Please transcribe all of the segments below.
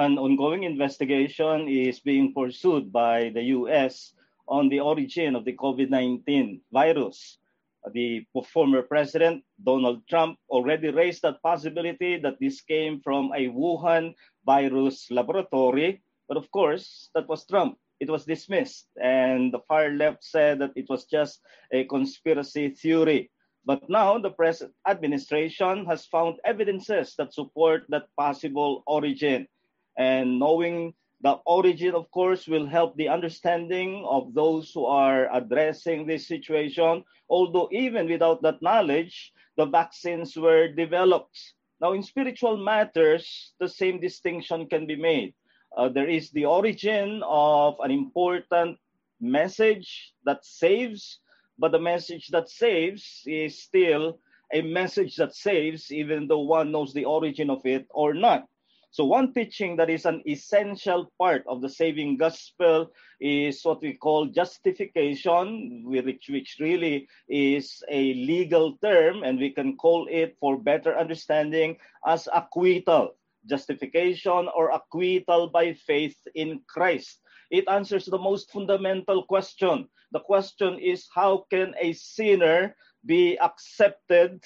an ongoing investigation is being pursued by the US on the origin of the COVID 19 virus. The former president, Donald Trump, already raised that possibility that this came from a Wuhan virus laboratory. But of course, that was Trump. It was dismissed. And the far left said that it was just a conspiracy theory. But now the present administration has found evidences that support that possible origin. And knowing the origin, of course, will help the understanding of those who are addressing this situation. Although, even without that knowledge, the vaccines were developed. Now, in spiritual matters, the same distinction can be made. Uh, there is the origin of an important message that saves, but the message that saves is still a message that saves, even though one knows the origin of it or not. So one teaching that is an essential part of the saving gospel is what we call justification, which, which really is a legal term, and we can call it for better understanding as acquittal, justification or acquittal by faith in Christ. It answers the most fundamental question. The question is how can a sinner be accepted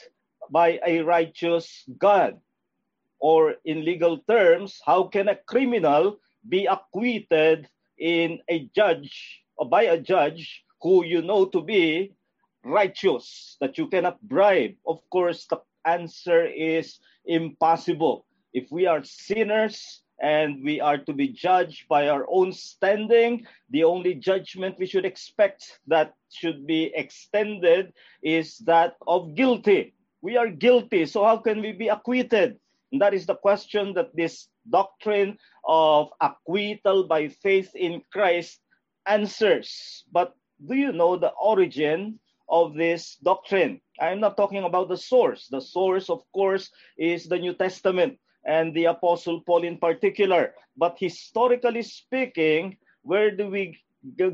by a righteous God? Or in legal terms, how can a criminal be acquitted in a judge or by a judge who you know to be righteous, that you cannot bribe? Of course, the answer is impossible. If we are sinners and we are to be judged by our own standing, the only judgment we should expect that should be extended is that of guilty. We are guilty, so how can we be acquitted? And that is the question that this doctrine of acquittal by faith in Christ answers. But do you know the origin of this doctrine? I'm not talking about the source. The source, of course, is the New Testament and the Apostle Paul in particular. But historically speaking, where do we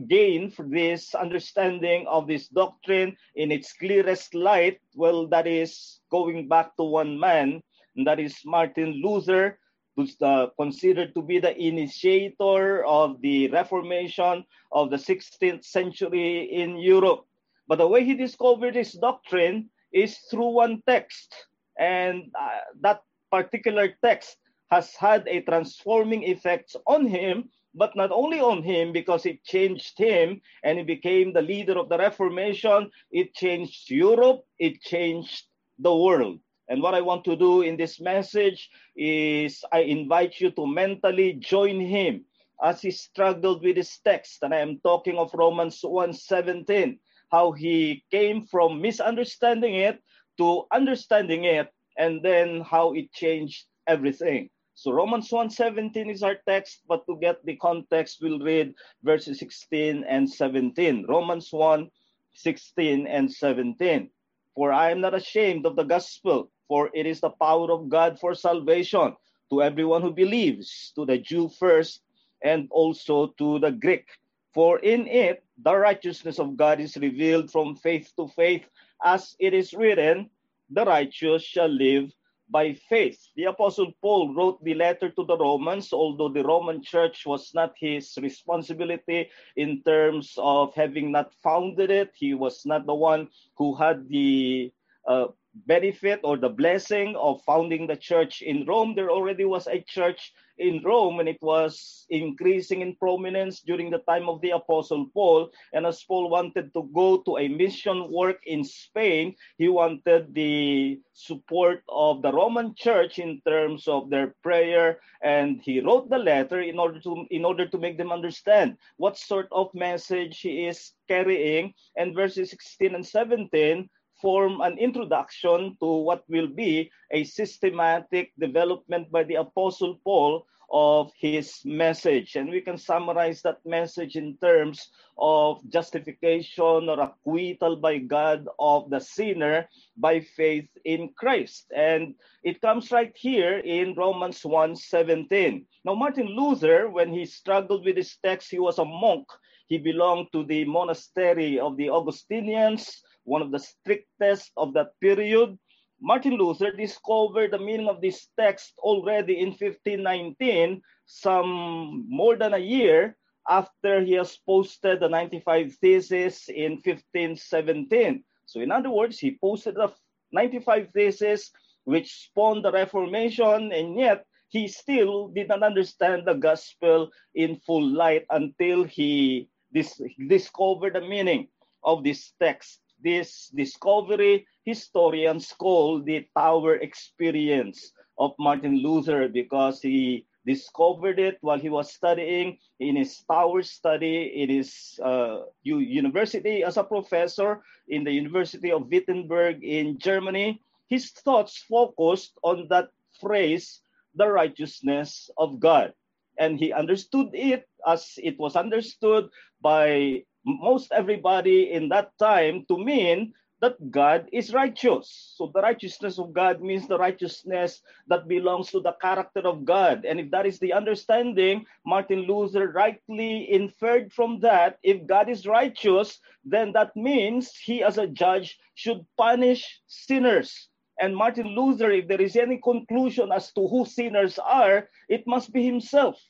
gain for this understanding of this doctrine in its clearest light? Well, that is going back to one man and that is Martin Luther, who's uh, considered to be the initiator of the Reformation of the 16th century in Europe. But the way he discovered his doctrine is through one text, and uh, that particular text has had a transforming effect on him but not only on him because it changed him and he became the leader of the reformation. It changed europe. It changed the world and what I want to do in this message is I invite you to mentally join him as he struggled with this text. And I am talking of Romans 1:17, how he came from misunderstanding it to understanding it, and then how it changed everything. So Romans 1:17 is our text, but to get the context, we'll read verses 16 and 17. Romans 1:16 and 17. For I am not ashamed of the gospel for it is the power of God for salvation to everyone who believes, to the Jew first, and also to the Greek. For in it the righteousness of God is revealed from faith to faith, as it is written, the righteous shall live by faith. The Apostle Paul wrote the letter to the Romans, although the Roman church was not his responsibility in terms of having not founded it. He was not the one who had the uh, benefit or the blessing of founding the church in Rome. There already was a church in Rome and it was increasing in prominence during the time of the Apostle Paul. And as Paul wanted to go to a mission work in Spain, he wanted the support of the Roman church in terms of their prayer. And he wrote the letter in order to in order to make them understand what sort of message he is carrying. And verses 16 and 17 form an introduction to what will be a systematic development by the Apostle Paul of his message. And we can summarize that message in terms of justification or acquittal by God of the sinner by faith in Christ. And it comes right here in Romans 1:17. Now Martin Luther when he struggled with this text he was a monk. He belonged to the monastery of the Augustinians one of the strictest of that period. Martin Luther discovered the meaning of this text already in 1519, some more than a year after he has posted the 95 Theses in 1517. So, in other words, he posted the 95 Theses which spawned the Reformation, and yet he still did not understand the gospel in full light until he dis- discovered the meaning of this text. This discovery historians call the Tower Experience of Martin Luther because he discovered it while he was studying in his tower study in his uh, university as a professor in the University of Wittenberg in Germany. His thoughts focused on that phrase, the righteousness of God. And he understood it as it was understood by most everybody in that time to mean that God is righteous. So the righteousness of God means the righteousness that belongs to the character of God. And if that is the understanding, Martin Luther rightly inferred from that, if God is righteous, then that means he as a judge should punish sinners. And Martin Luther, if there is any conclusion as to who sinners are, it must be himself.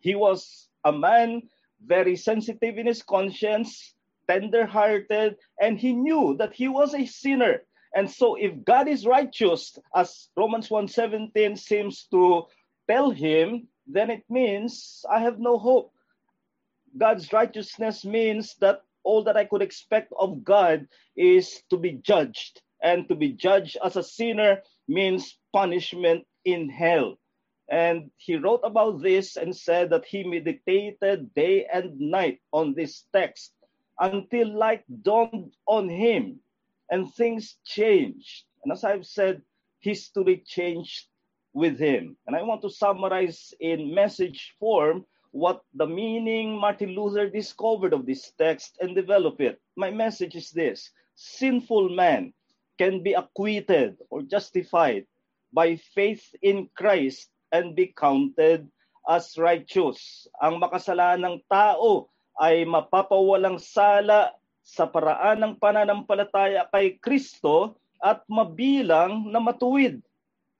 He was a man very sensitive in his conscience tender-hearted, and he knew that he was a sinner. And so if God is righteous, as Romans 1:17 seems to tell him, then it means I have no hope. God's righteousness means that all that I could expect of God is to be judged. And to be judged as a sinner means punishment in hell. And he wrote about this and said that he meditated day and night on this text until light dawned on him and things changed. And as I've said, history changed with him. And I want to summarize in message form what the meaning Martin Luther discovered of this text and develop it. My message is this sinful man can be acquitted or justified by faith in Christ and be counted as righteous. Ang makasalanang tao ay mapapawalang sala sa paraan ng pananampalataya kay Kristo at mabilang na matuwid.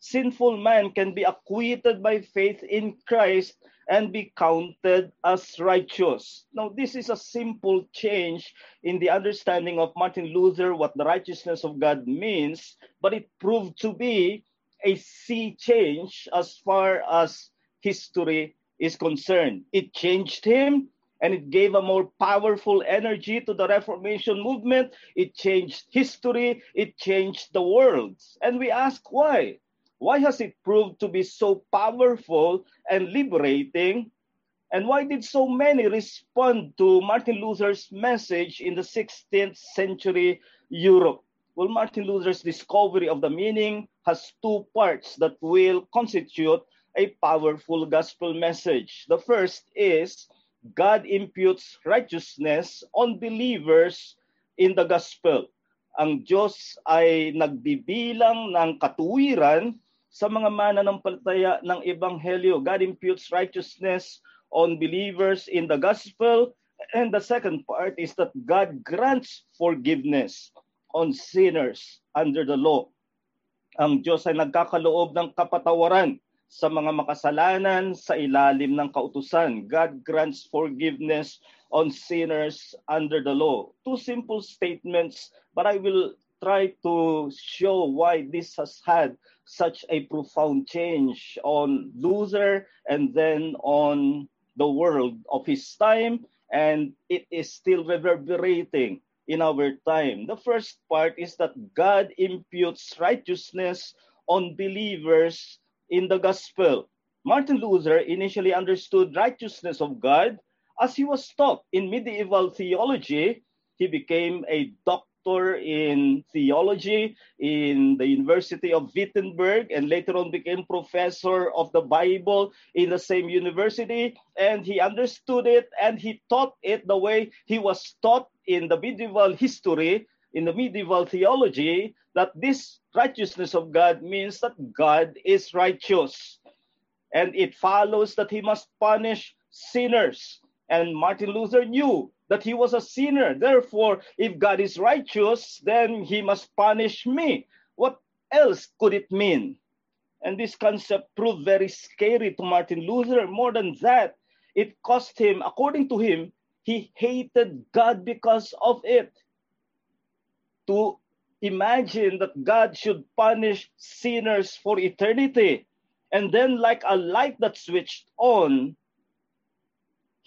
Sinful man can be acquitted by faith in Christ and be counted as righteous. Now, this is a simple change in the understanding of Martin Luther, what the righteousness of God means, but it proved to be a sea change as far as history is concerned. It changed him, and it gave a more powerful energy to the Reformation movement. It changed history, it changed the world. And we ask why? Why has it proved to be so powerful and liberating? And why did so many respond to Martin Luther's message in the 16th century Europe? Well, Martin Luther's discovery of the meaning has two parts that will constitute a powerful gospel message. The first is God imputes righteousness on believers in the gospel. Ang Diyos ay nagbibilang ng katuwiran sa mga mananampalataya ng ebanghelyo. God imputes righteousness on believers in the gospel. And the second part is that God grants forgiveness on sinners under the law. Ang Diyos ay nagkakaloob ng kapatawaran sa mga makasalanan sa ilalim ng kautusan. God grants forgiveness on sinners under the law. Two simple statements, but I will try to show why this has had such a profound change on Luther and then on the world of his time, and it is still reverberating in our time. The first part is that God imputes righteousness on believers in the gospel. Martin Luther initially understood righteousness of God as he was taught in medieval theology. He became a doctor in theology in the University of Wittenberg and later on became professor of the Bible in the same university. And he understood it and he taught it the way he was taught in the medieval history, in the medieval theology, that this righteousness of God means that God is righteous. And it follows that he must punish sinners. And Martin Luther knew that he was a sinner. Therefore, if God is righteous, then he must punish me. What else could it mean? And this concept proved very scary to Martin Luther. More than that, it cost him, according to him, he hated God because of it. To imagine that God should punish sinners for eternity. And then, like a light that switched on,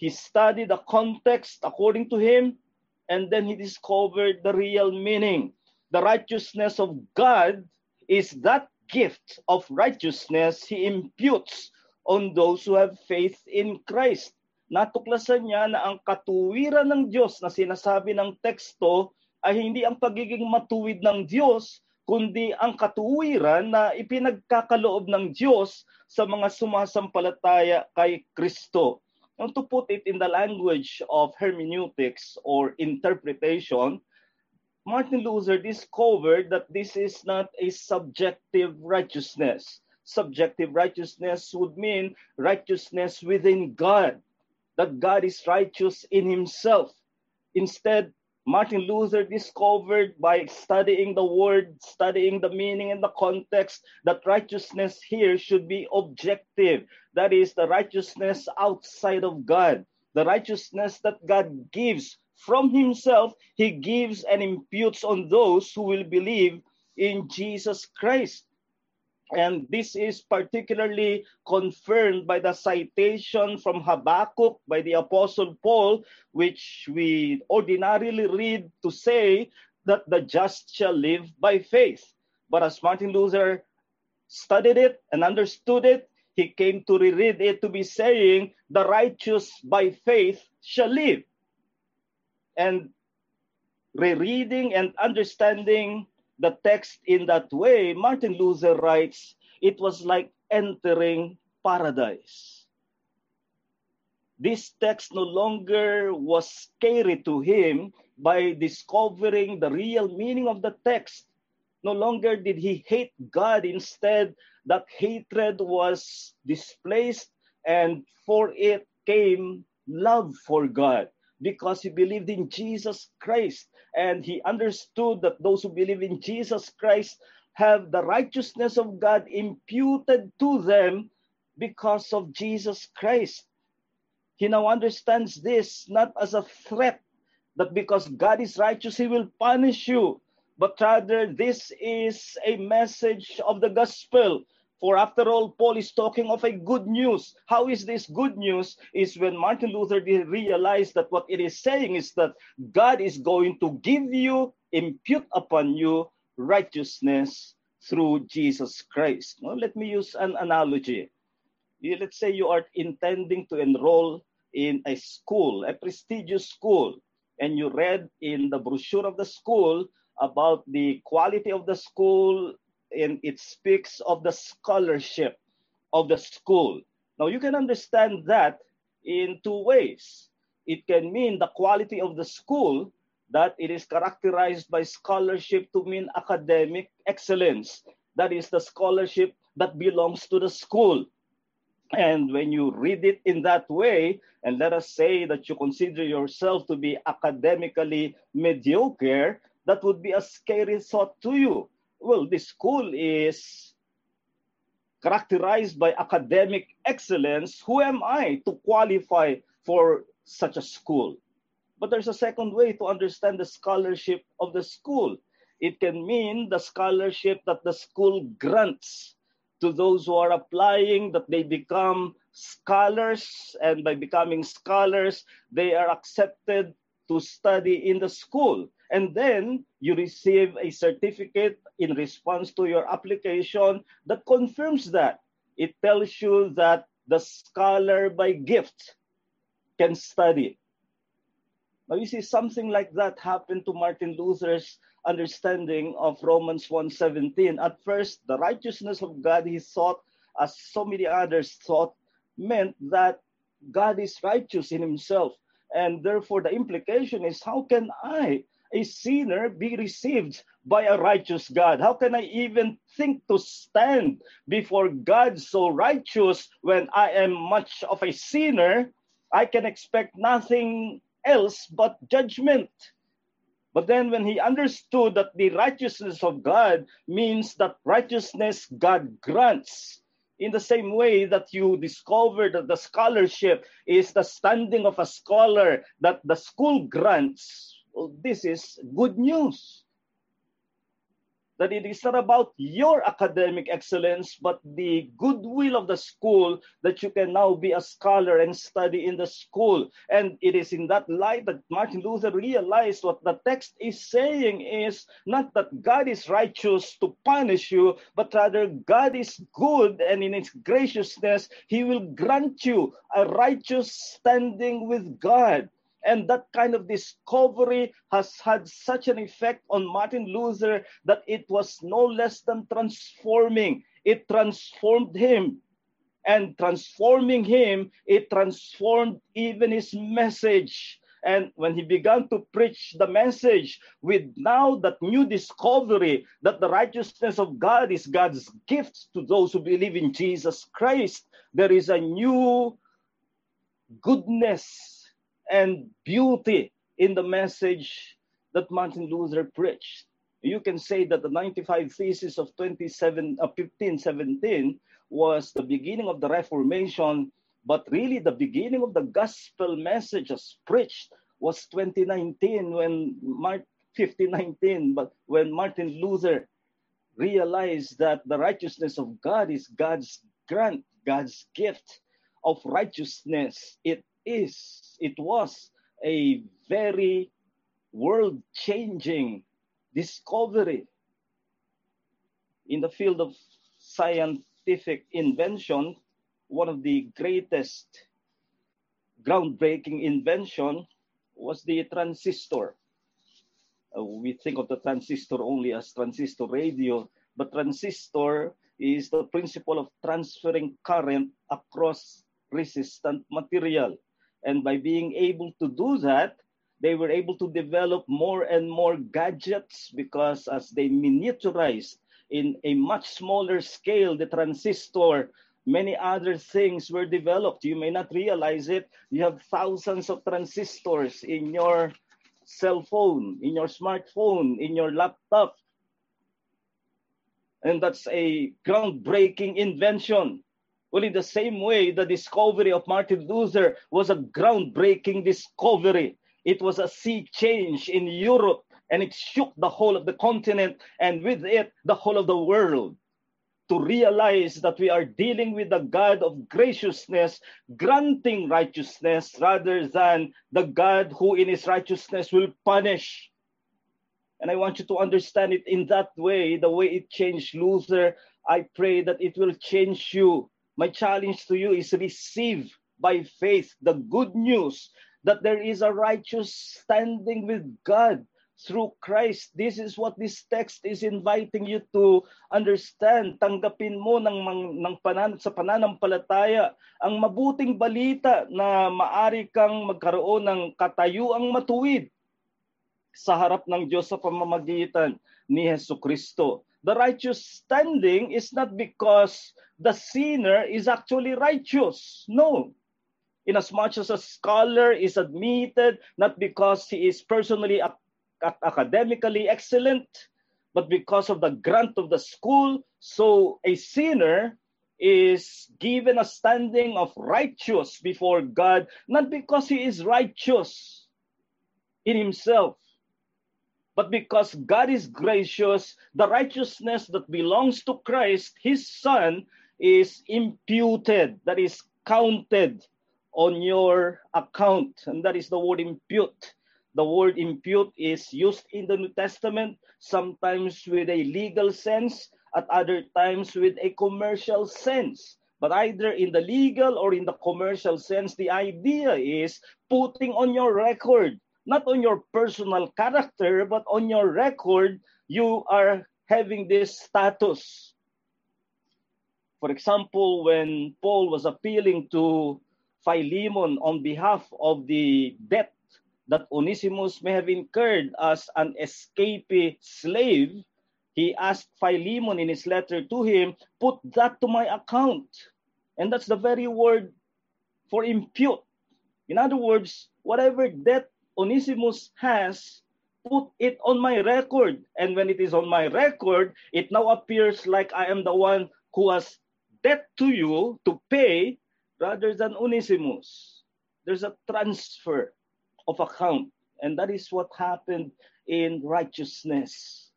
he studied the context according to him, and then he discovered the real meaning. The righteousness of God is that gift of righteousness he imputes on those who have faith in Christ. Natuklasan niya na ang katuwiran ng Diyos na sinasabi ng teksto ay hindi ang pagiging matuwid ng Diyos, kundi ang katuwiran na ipinagkakaloob ng Diyos sa mga sumasampalataya kay Kristo. And to put it in the language of hermeneutics or interpretation, Martin Luther discovered that this is not a subjective righteousness. Subjective righteousness would mean righteousness within God, that God is righteous in himself. Instead, Martin Luther discovered by studying the word, studying the meaning and the context, that righteousness here should be objective. That is, the righteousness outside of God, the righteousness that God gives from Himself, He gives and imputes on those who will believe in Jesus Christ. And this is particularly confirmed by the citation from Habakkuk by the Apostle Paul, which we ordinarily read to say that the just shall live by faith. But as Martin Luther studied it and understood it, he came to reread it to be saying, the righteous by faith shall live. And rereading and understanding the text in that way, Martin Luther writes, it was like entering paradise. This text no longer was scary to him by discovering the real meaning of the text. No longer did he hate God. Instead, that hatred was displaced, and for it came love for God because he believed in Jesus Christ. And he understood that those who believe in Jesus Christ have the righteousness of God imputed to them because of Jesus Christ. He now understands this not as a threat that because God is righteous, he will punish you, but rather this is a message of the gospel for after all, Paul is talking of a good news. How is this good news? Is when Martin Luther realized that what it is saying is that God is going to give you, impute upon you righteousness through Jesus Christ. Now, let me use an analogy. Let's say you are intending to enroll in a school, a prestigious school, and you read in the brochure of the school about the quality of the school and it speaks of the scholarship of the school. Now, you can understand that in two ways. It can mean the quality of the school, that it is characterized by scholarship to mean academic excellence. That is the scholarship that belongs to the school. And when you read it in that way, and let us say that you consider yourself to be academically mediocre, that would be a scary thought to you well, the school is characterized by academic excellence. Who am I to qualify for such a school? But there's a second way to understand the scholarship of the school. It can mean the scholarship that the school grants to those who are applying, that they become scholars, and by becoming scholars, they are accepted to study in the school and then you receive a certificate in response to your application that confirms that. It tells you that the scholar by gift can study. Now you see something like that happened to Martin Luther's understanding of Romans 1:17. At first, the righteousness of God he thought, as so many others thought, meant that God is righteous in himself. And therefore, the implication is how can I, a sinner be received by a righteous God? How can I even think to stand before God so righteous when I am much of a sinner? I can expect nothing else but judgment. But then when he understood that the righteousness of God means that righteousness God grants, in the same way that you discover that the scholarship is the standing of a scholar that the school grants, well, this is good news that it is not about your academic excellence, but the goodwill of the school that you can now be a scholar and study in the school. And it is in that light that Martin Luther realized what the text is saying is not that God is righteous to punish you, but rather God is good and in his graciousness, he will grant you a righteous standing with God. And that kind of discovery has had such an effect on Martin Luther that it was no less than transforming. It transformed him. And transforming him, it transformed even his message. And when he began to preach the message with now that new discovery that the righteousness of God is God's gift to those who believe in Jesus Christ, there is a new goodness and beauty in the message that Martin Luther preached. You can say that the 95 Theses of 27, uh, 1517 was the beginning of the Reformation, but really the beginning of the gospel message as preached was 2019 when Mark 1519, but when Martin Luther realized that the righteousness of God is God's grant, God's gift of righteousness. It is, it was a very world changing discovery in the field of scientific invention. One of the greatest groundbreaking invention was the transistor. Uh, we think of the transistor only as transistor radio, but transistor is the principle of transferring current across resistant material. And by being able to do that, they were able to develop more and more gadgets because as they miniaturized in a much smaller scale the transistor, many other things were developed. You may not realize it. You have thousands of transistors in your cell phone, in your smartphone, in your laptop. And that's a groundbreaking invention. Well, in the same way, the discovery of Martin Luther was a groundbreaking discovery. It was a sea change in Europe and it shook the whole of the continent and with it, the whole of the world. To realize that we are dealing with the God of graciousness, granting righteousness rather than the God who in his righteousness will punish. And I want you to understand it in that way, the way it changed Luther. I pray that it will change you my challenge to you is receive by faith the good news that there is a righteous standing with God through Christ. This is what this text is inviting you to understand. Tanggapin mo ng, ng panan, sa pananampalataya ang mabuting balita na maari kang magkaroon ng katayuang matuwid sa harap ng Diyos sa pamamagitan ni Heso Kristo. The righteous standing is not because the sinner is actually righteous. No. Inasmuch as a scholar is admitted not because he is personally academically excellent, but because of the grant of the school, so a sinner is given a standing of righteous before God, not because he is righteous in himself, but because God is gracious, the righteousness that belongs to Christ, his Son, is imputed, that is counted on your account. And that is the word impute. The word impute is used in the New Testament, sometimes with a legal sense, at other times with a commercial sense. But either in the legal or in the commercial sense, the idea is putting on your record not on your personal character, but on your record, you are having this status. For example, when Paul was appealing to Philemon on behalf of the debt that Onesimus may have incurred as an escapee slave, he asked Philemon in his letter to him, put that to my account. And that's the very word for impute. In other words, whatever debt Onesimus has, put it on my record. And when it is on my record, it now appears like I am the one who has debt to you to pay rather than Onesimus. There's a transfer of account. And that is what happened in righteousness.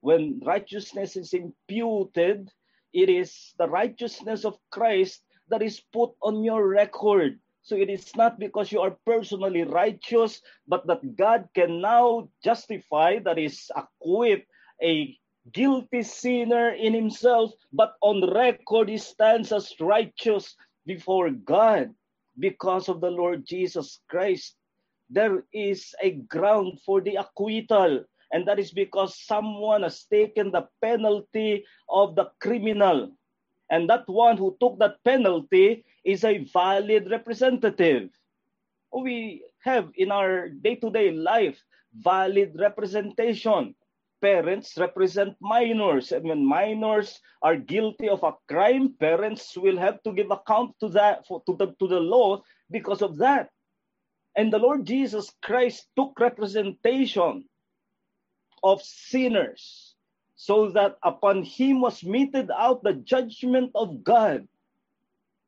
When righteousness is imputed, it is the righteousness of Christ that is put on your record. So it is not because you are personally righteous, but that God can now justify, that is, acquit a guilty sinner in himself, but on record he stands as righteous before God because of the Lord Jesus Christ. There is a ground for the acquittal, and that is because someone has taken the penalty of the criminal. And that one who took that penalty is a valid representative. We have in our day to day life valid representation. Parents represent minors, and when minors are guilty of a crime, parents will have to give account to that for, to, the, to the law because of that. And the Lord Jesus Christ took representation of sinners so that upon him was meted out the judgment of God.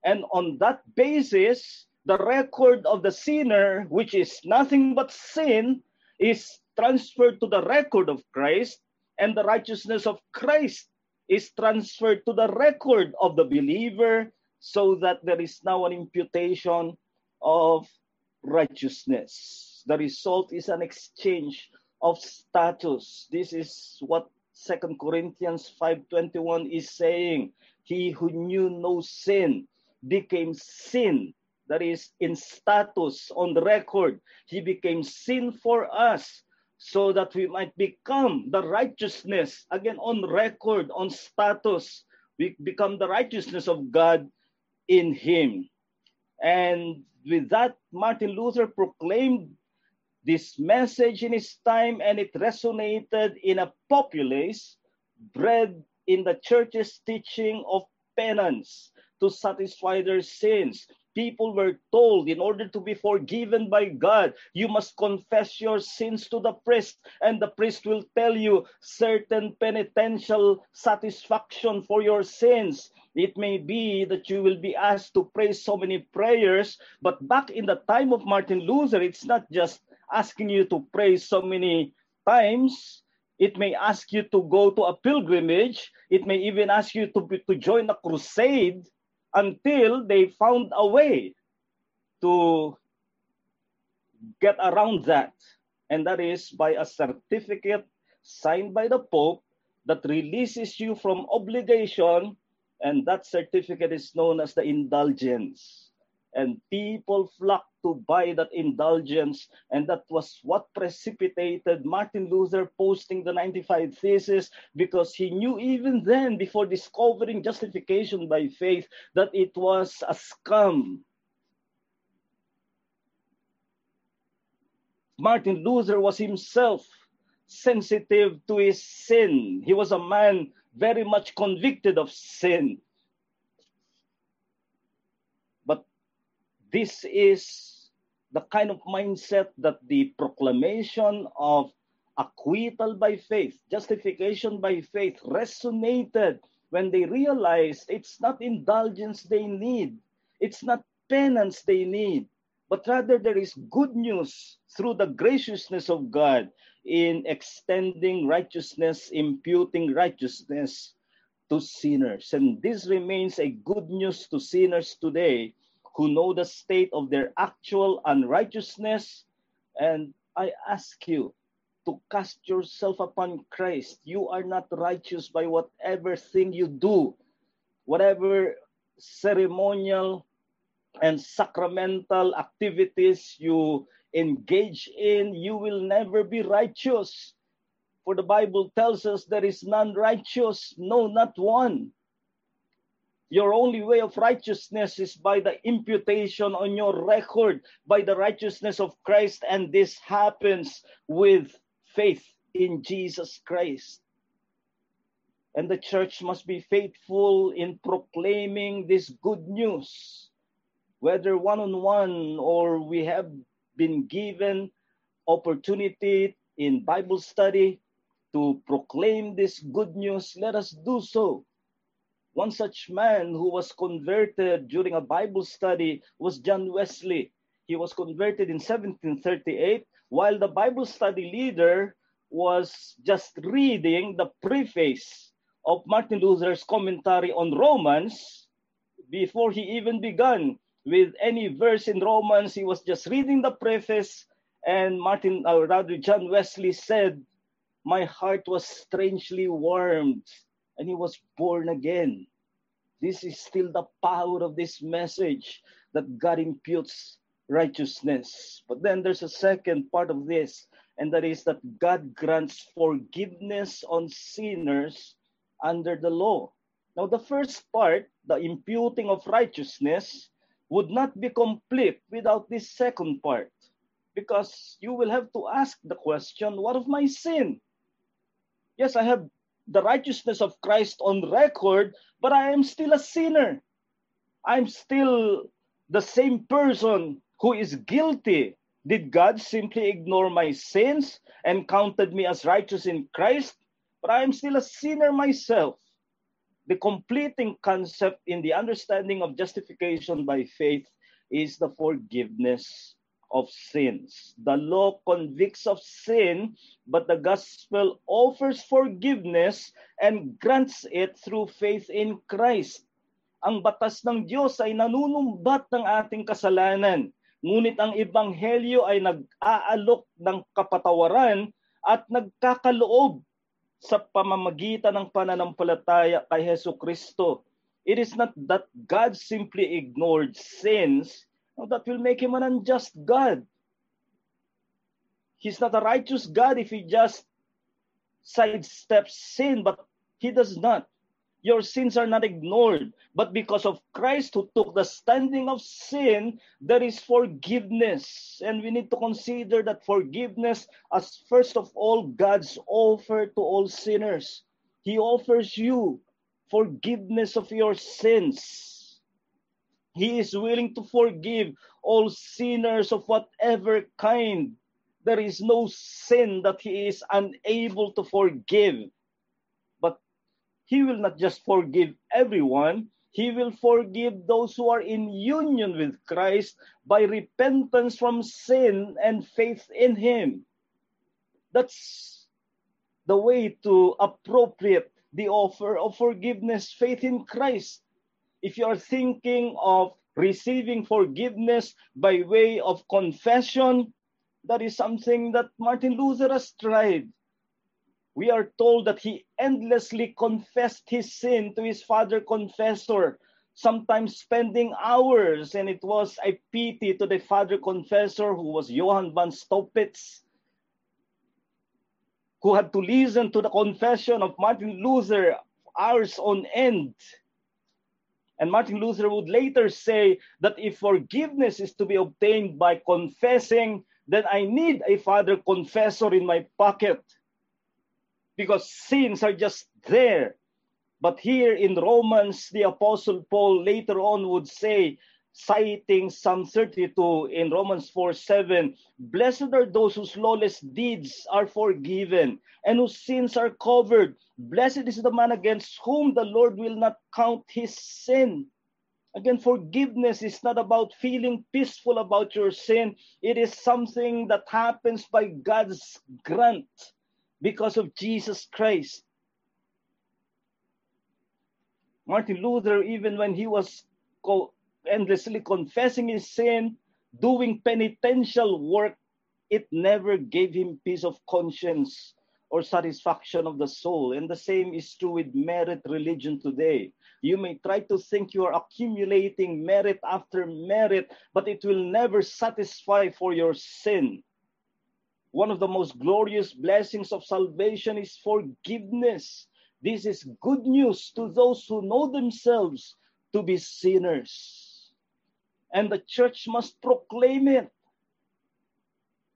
And on that basis, the record of the sinner, which is nothing but sin, is transferred to the record of Christ, and the righteousness of Christ is transferred to the record of the believer, so that there is now an imputation of righteousness. The result is an exchange of status. This is what Second Corinthians 5:21 is saying. He who knew no sin became sin. That is in status on the record. He became sin for us so that we might become the righteousness again on record on status we become the righteousness of God in him and with that, Martin Luther proclaimed this message in his time, and it resonated in a populace bred in the church's teaching of penance to satisfy their sins. People were told in order to be forgiven by God, you must confess your sins to the priest, and the priest will tell you certain penitential satisfaction for your sins. It may be that you will be asked to pray so many prayers, but back in the time of Martin Luther, it's not just asking you to pray so many times. It may ask you to go to a pilgrimage. It may even ask you to, to join a crusade until they found a way to get around that. And that is by a certificate signed by the Pope that releases you from obligation and that certificate is known as the indulgence. And people flocked to buy that indulgence, and that was what precipitated Martin Luther posting the 95 Theses because he knew even then, before discovering justification by faith, that it was a scam. Martin Luther was himself sensitive to his sin. He was a man very much convicted of sin. But this is the kind of mindset that the proclamation of acquittal by faith, justification by faith resonated when they realized it's not indulgence they need, it's not penance they need, but rather there is good news through the graciousness of God in extending righteousness, imputing righteousness to sinners. And this remains a good news to sinners today who know the state of their actual unrighteousness. And I ask you to cast yourself upon Christ. You are not righteous by whatever thing you do, whatever ceremonial and sacramental activities you engage in, you will never be righteous. For the Bible tells us there is none righteous, no, not one. Your only way of righteousness is by the imputation on your record, by the righteousness of Christ, and this happens with faith in Jesus Christ. And the church must be faithful in proclaiming this good news, whether one on one or we have been given opportunity in Bible study to proclaim this good news, let us do so. One such man who was converted during a Bible study was John Wesley. He was converted in 1738 while the Bible study leader was just reading the preface of Martin Luther's commentary on Romans before he even began with any verse in Romans. He was just reading the preface, and Martin, or rather, John Wesley said, My heart was strangely warmed, and he was born again. This is still the power of this message that God imputes righteousness. But then there's a second part of this, and that is that God grants forgiveness on sinners under the law. Now, the first part, the imputing of righteousness, would not be complete without this second part, because you will have to ask the question what of my sin? Yes, I have the righteousness of Christ on record, but I am still a sinner. I'm still the same person who is guilty. Did God simply ignore my sins and counted me as righteous in Christ? But I am still a sinner myself. The completing concept in the understanding of justification by faith is the forgiveness of sins. The law convicts of sin, but the gospel offers forgiveness and grants it through faith in Christ. Ang batas ng Diyos ay nanunumbat ng ating kasalanan Ngunit ang ebanghelyo ay nag-aalok ng kapatawaran at nagkakaloob sa pamamagitan ng pananampalataya kay Heso Kristo. It is not that God simply ignored sins that will make him an unjust God. He's not a righteous God if he just sidesteps sin, but he does not. Your sins are not ignored. But because of Christ who took the standing of sin, there is forgiveness. And we need to consider that forgiveness as first of all God's offer to all sinners. He offers you forgiveness of your sins. He is willing to forgive all sinners of whatever kind. There is no sin that he is unable to forgive. But He will not just forgive everyone, He will forgive those who are in union with Christ by repentance from sin and faith in Him. That's the way to appropriate the offer of forgiveness, faith in Christ. If you are thinking of receiving forgiveness by way of confession, that is something that Martin Luther has tried we are told that he endlessly confessed his sin to his father confessor, sometimes spending hours, and it was a pity to the father confessor who was Johann von Staupitz, who had to listen to the confession of Martin Luther hours on end. And Martin Luther would later say that if forgiveness is to be obtained by confessing, then I need a father confessor in my pocket because sins are just there. But here in Romans, the Apostle Paul later on would say, citing Psalm 32 in Romans 4 7, Blessed are those whose lawless deeds are forgiven and whose sins are covered. Blessed is the man against whom the Lord will not count his sin. Again, forgiveness is not about feeling peaceful about your sin. It is something that happens by God's grant because of Jesus Christ. Martin Luther, even when he was endlessly confessing his sin, doing penitential work, it never gave him peace of conscience or satisfaction of the soul. And the same is true with merit religion today. You may try to think you are accumulating merit after merit, but it will never satisfy for your sin. One of the most glorious blessings of salvation is forgiveness. This is good news to those who know themselves to be sinners. And the church must proclaim it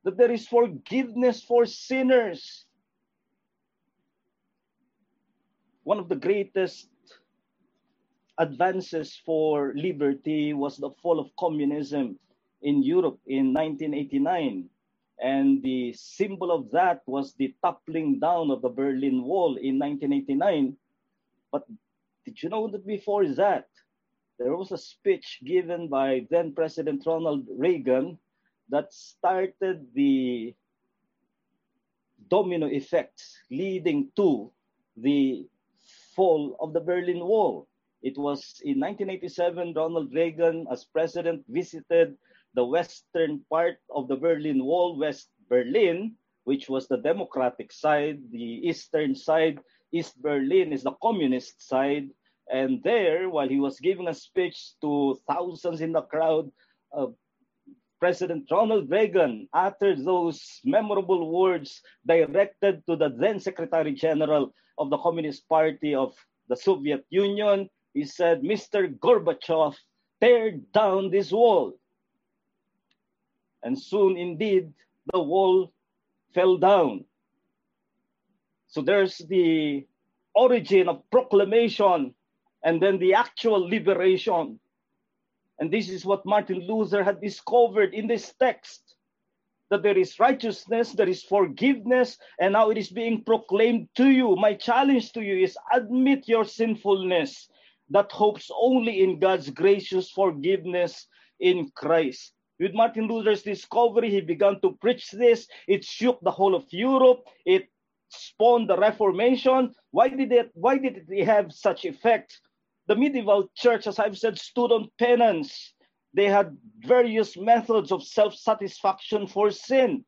that there is forgiveness for sinners. One of the greatest advances for liberty was the fall of communism in Europe in 1989 And the symbol of that was the toppling down of the Berlin Wall in 1989. But did you know that before that, there was a speech given by then President Ronald Reagan that started the domino effects leading to the fall of the Berlin Wall. It was in 1987, Ronald Reagan, as president, visited the western part of the Berlin Wall, West Berlin, which was the democratic side. The eastern side, East Berlin, is the communist side. And there, while he was giving a speech to thousands in the crowd, uh, President Ronald Reagan uttered those memorable words directed to the then Secretary General of the Communist Party of the Soviet Union. He said, Mr. Gorbachev, tear down this wall. And soon, indeed, the wall fell down. So there's the origin of proclamation and then the actual liberation and this is what Martin Luther had discovered in this text that there is righteousness, there is forgiveness, and now it is being proclaimed to you. My challenge to you is admit your sinfulness that hopes only in God's gracious forgiveness in Christ. With Martin Luther's discovery, he began to preach this. It shook the whole of Europe. It spawned the Reformation. Why did it? Why did it have such effect? The medieval church, as I've said, stood on penance. They had various methods of self satisfaction for sin.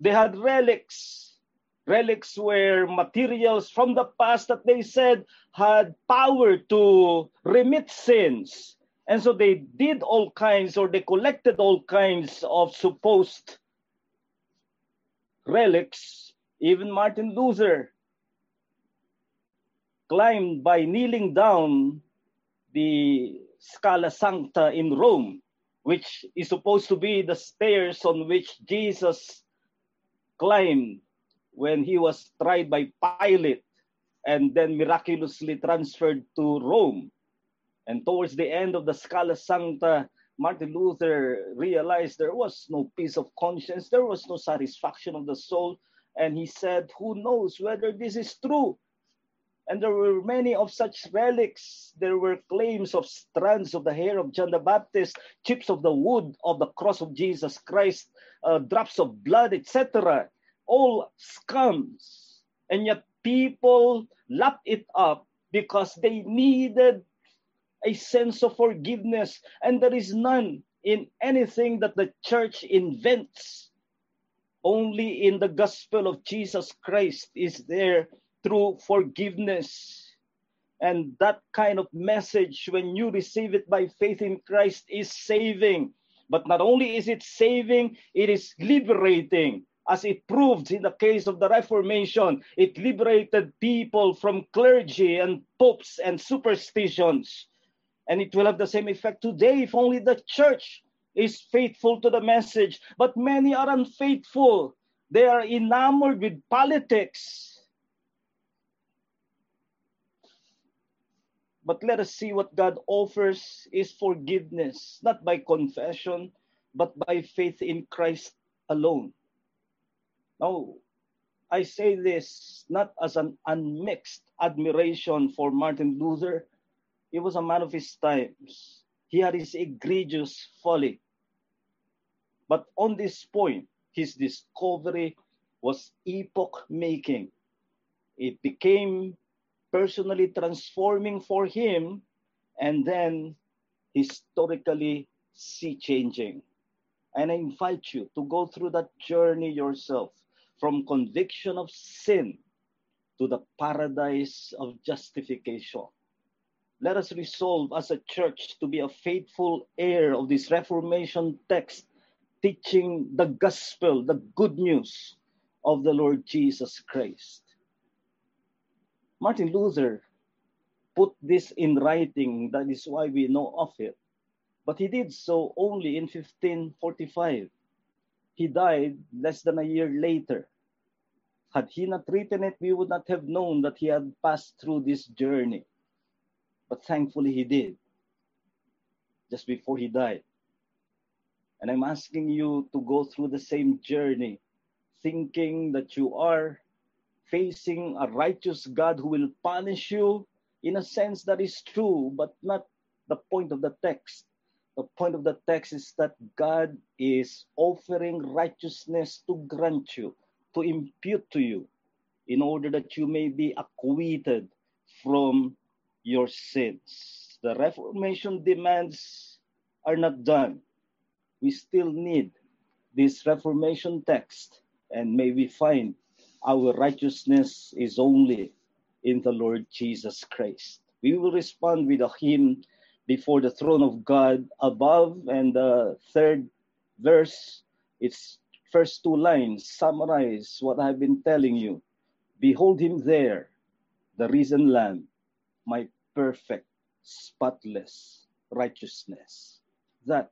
They had relics. Relics were materials from the past that they said had power to remit sins. And so they did all kinds, or they collected all kinds of supposed relics. Even Martin Luther climbed by kneeling down the Scala Sancta in Rome, which is supposed to be the stairs on which Jesus climbed when he was tried by Pilate and then miraculously transferred to Rome. And towards the end of the Scala Sancta, Martin Luther realized there was no peace of conscience, there was no satisfaction of the soul. And he said, Who knows whether this is true? And there were many of such relics. There were claims of strands of the hair of John the Baptist, chips of the wood of the cross of Jesus Christ, uh, drops of blood, etc. All scums. And yet people lapped it up because they needed a sense of forgiveness. And there is none in anything that the church invents. Only in the gospel of Jesus Christ is there through forgiveness. And that kind of message, when you receive it by faith in Christ, is saving. But not only is it saving, it is liberating. As it proved in the case of the Reformation, it liberated people from clergy and popes and superstitions. And it will have the same effect today if only the church is faithful to the message. But many are unfaithful. They are enamored with politics But let us see what God offers is forgiveness, not by confession, but by faith in Christ alone. Now, I say this not as an unmixed admiration for Martin Luther. He was a man of his times. He had his egregious folly. But on this point, his discovery was epoch making. It became personally transforming for him and then historically sea changing. And I invite you to go through that journey yourself from conviction of sin to the paradise of justification. Let us resolve as a church to be a faithful heir of this Reformation text, teaching the gospel, the good news of the Lord Jesus Christ. Martin Luther put this in writing. That is why we know of it. But he did so only in 1545. He died less than a year later. Had he not written it, we would not have known that he had passed through this journey. But thankfully, he did, just before he died. And I'm asking you to go through the same journey, thinking that you are facing a righteous God who will punish you in a sense that is true, but not the point of the text. The point of the text is that God is offering righteousness to grant you, to impute to you, in order that you may be acquitted from your sins. The Reformation demands are not done. We still need this Reformation text, and may we find our righteousness is only in the Lord Jesus Christ. We will respond with a hymn before the throne of God above, and the third verse, its first two lines summarize what I've been telling you. Behold him there, the risen Lamb, my perfect, spotless righteousness. That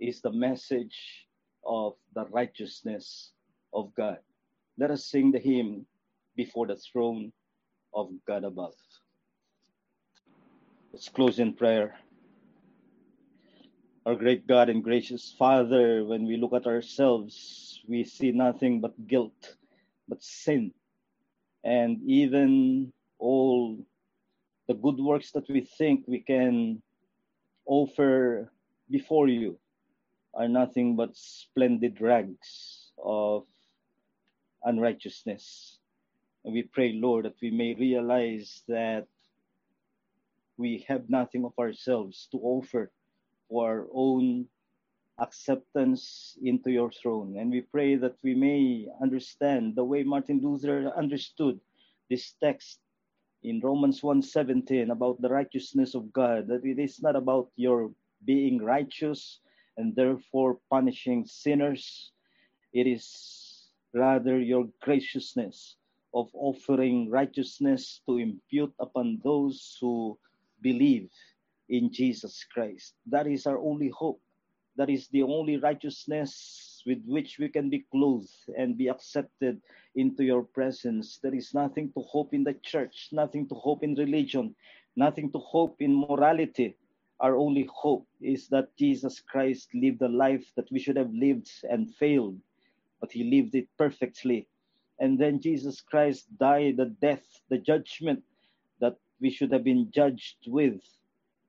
is the message of the righteousness of God. Let us sing the hymn before the throne of God above. Let's close in prayer. Our great God and gracious Father, when we look at ourselves, we see nothing but guilt, but sin, and even all the good works that we think we can offer before you are nothing but splendid rags of unrighteousness. And we pray, Lord, that we may realize that we have nothing of ourselves to offer for our own acceptance into your throne. And we pray that we may understand the way Martin Luther understood this text in Romans 1:17 about the righteousness of God, that it is not about your being righteous and therefore punishing sinners. It is rather your graciousness of offering righteousness to impute upon those who believe in Jesus Christ. That is our only hope. That is the only righteousness with which we can be clothed and be accepted into your presence. There is nothing to hope in the church, nothing to hope in religion, nothing to hope in morality. Our only hope is that Jesus Christ lived the life that we should have lived and failed, but he lived it perfectly. And then Jesus Christ died the death, the judgment that we should have been judged with.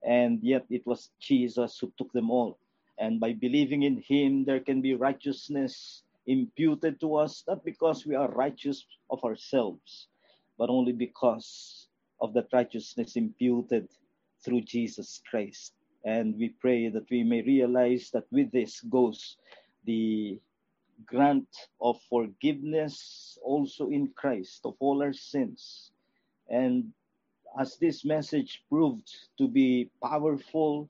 And yet it was Jesus who took them all. And by believing in him, there can be righteousness imputed to us, not because we are righteous of ourselves, but only because of that righteousness imputed through Jesus Christ. And we pray that we may realize that with this goes the grant of forgiveness also in Christ of all our sins. And as this message proved to be powerful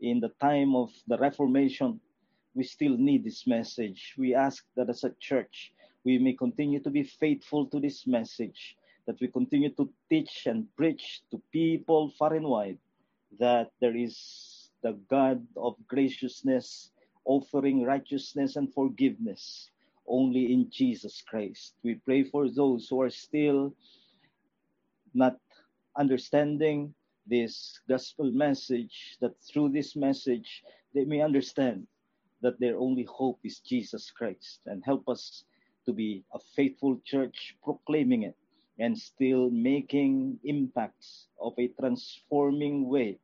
in the time of the Reformation, we still need this message. We ask that as a church, we may continue to be faithful to this message, that we continue to teach and preach to people far and wide that there is the God of graciousness offering righteousness and forgiveness only in Jesus Christ. We pray for those who are still not understanding this gospel message, that through this message they may understand that their only hope is Jesus Christ and help us to be a faithful church proclaiming it and still making impacts of a transforming way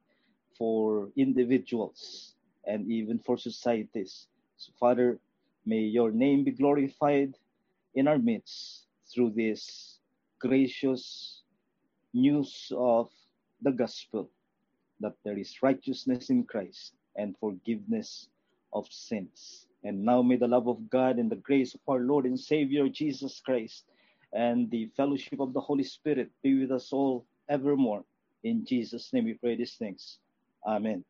for individuals and even for societies. So, Father, may your name be glorified in our midst through this gracious news of the gospel that there is righteousness in Christ and forgiveness of sins. And now may the love of God and the grace of our Lord and Savior Jesus Christ and the fellowship of the Holy Spirit be with us all evermore. In Jesus' name we pray these things. Amen.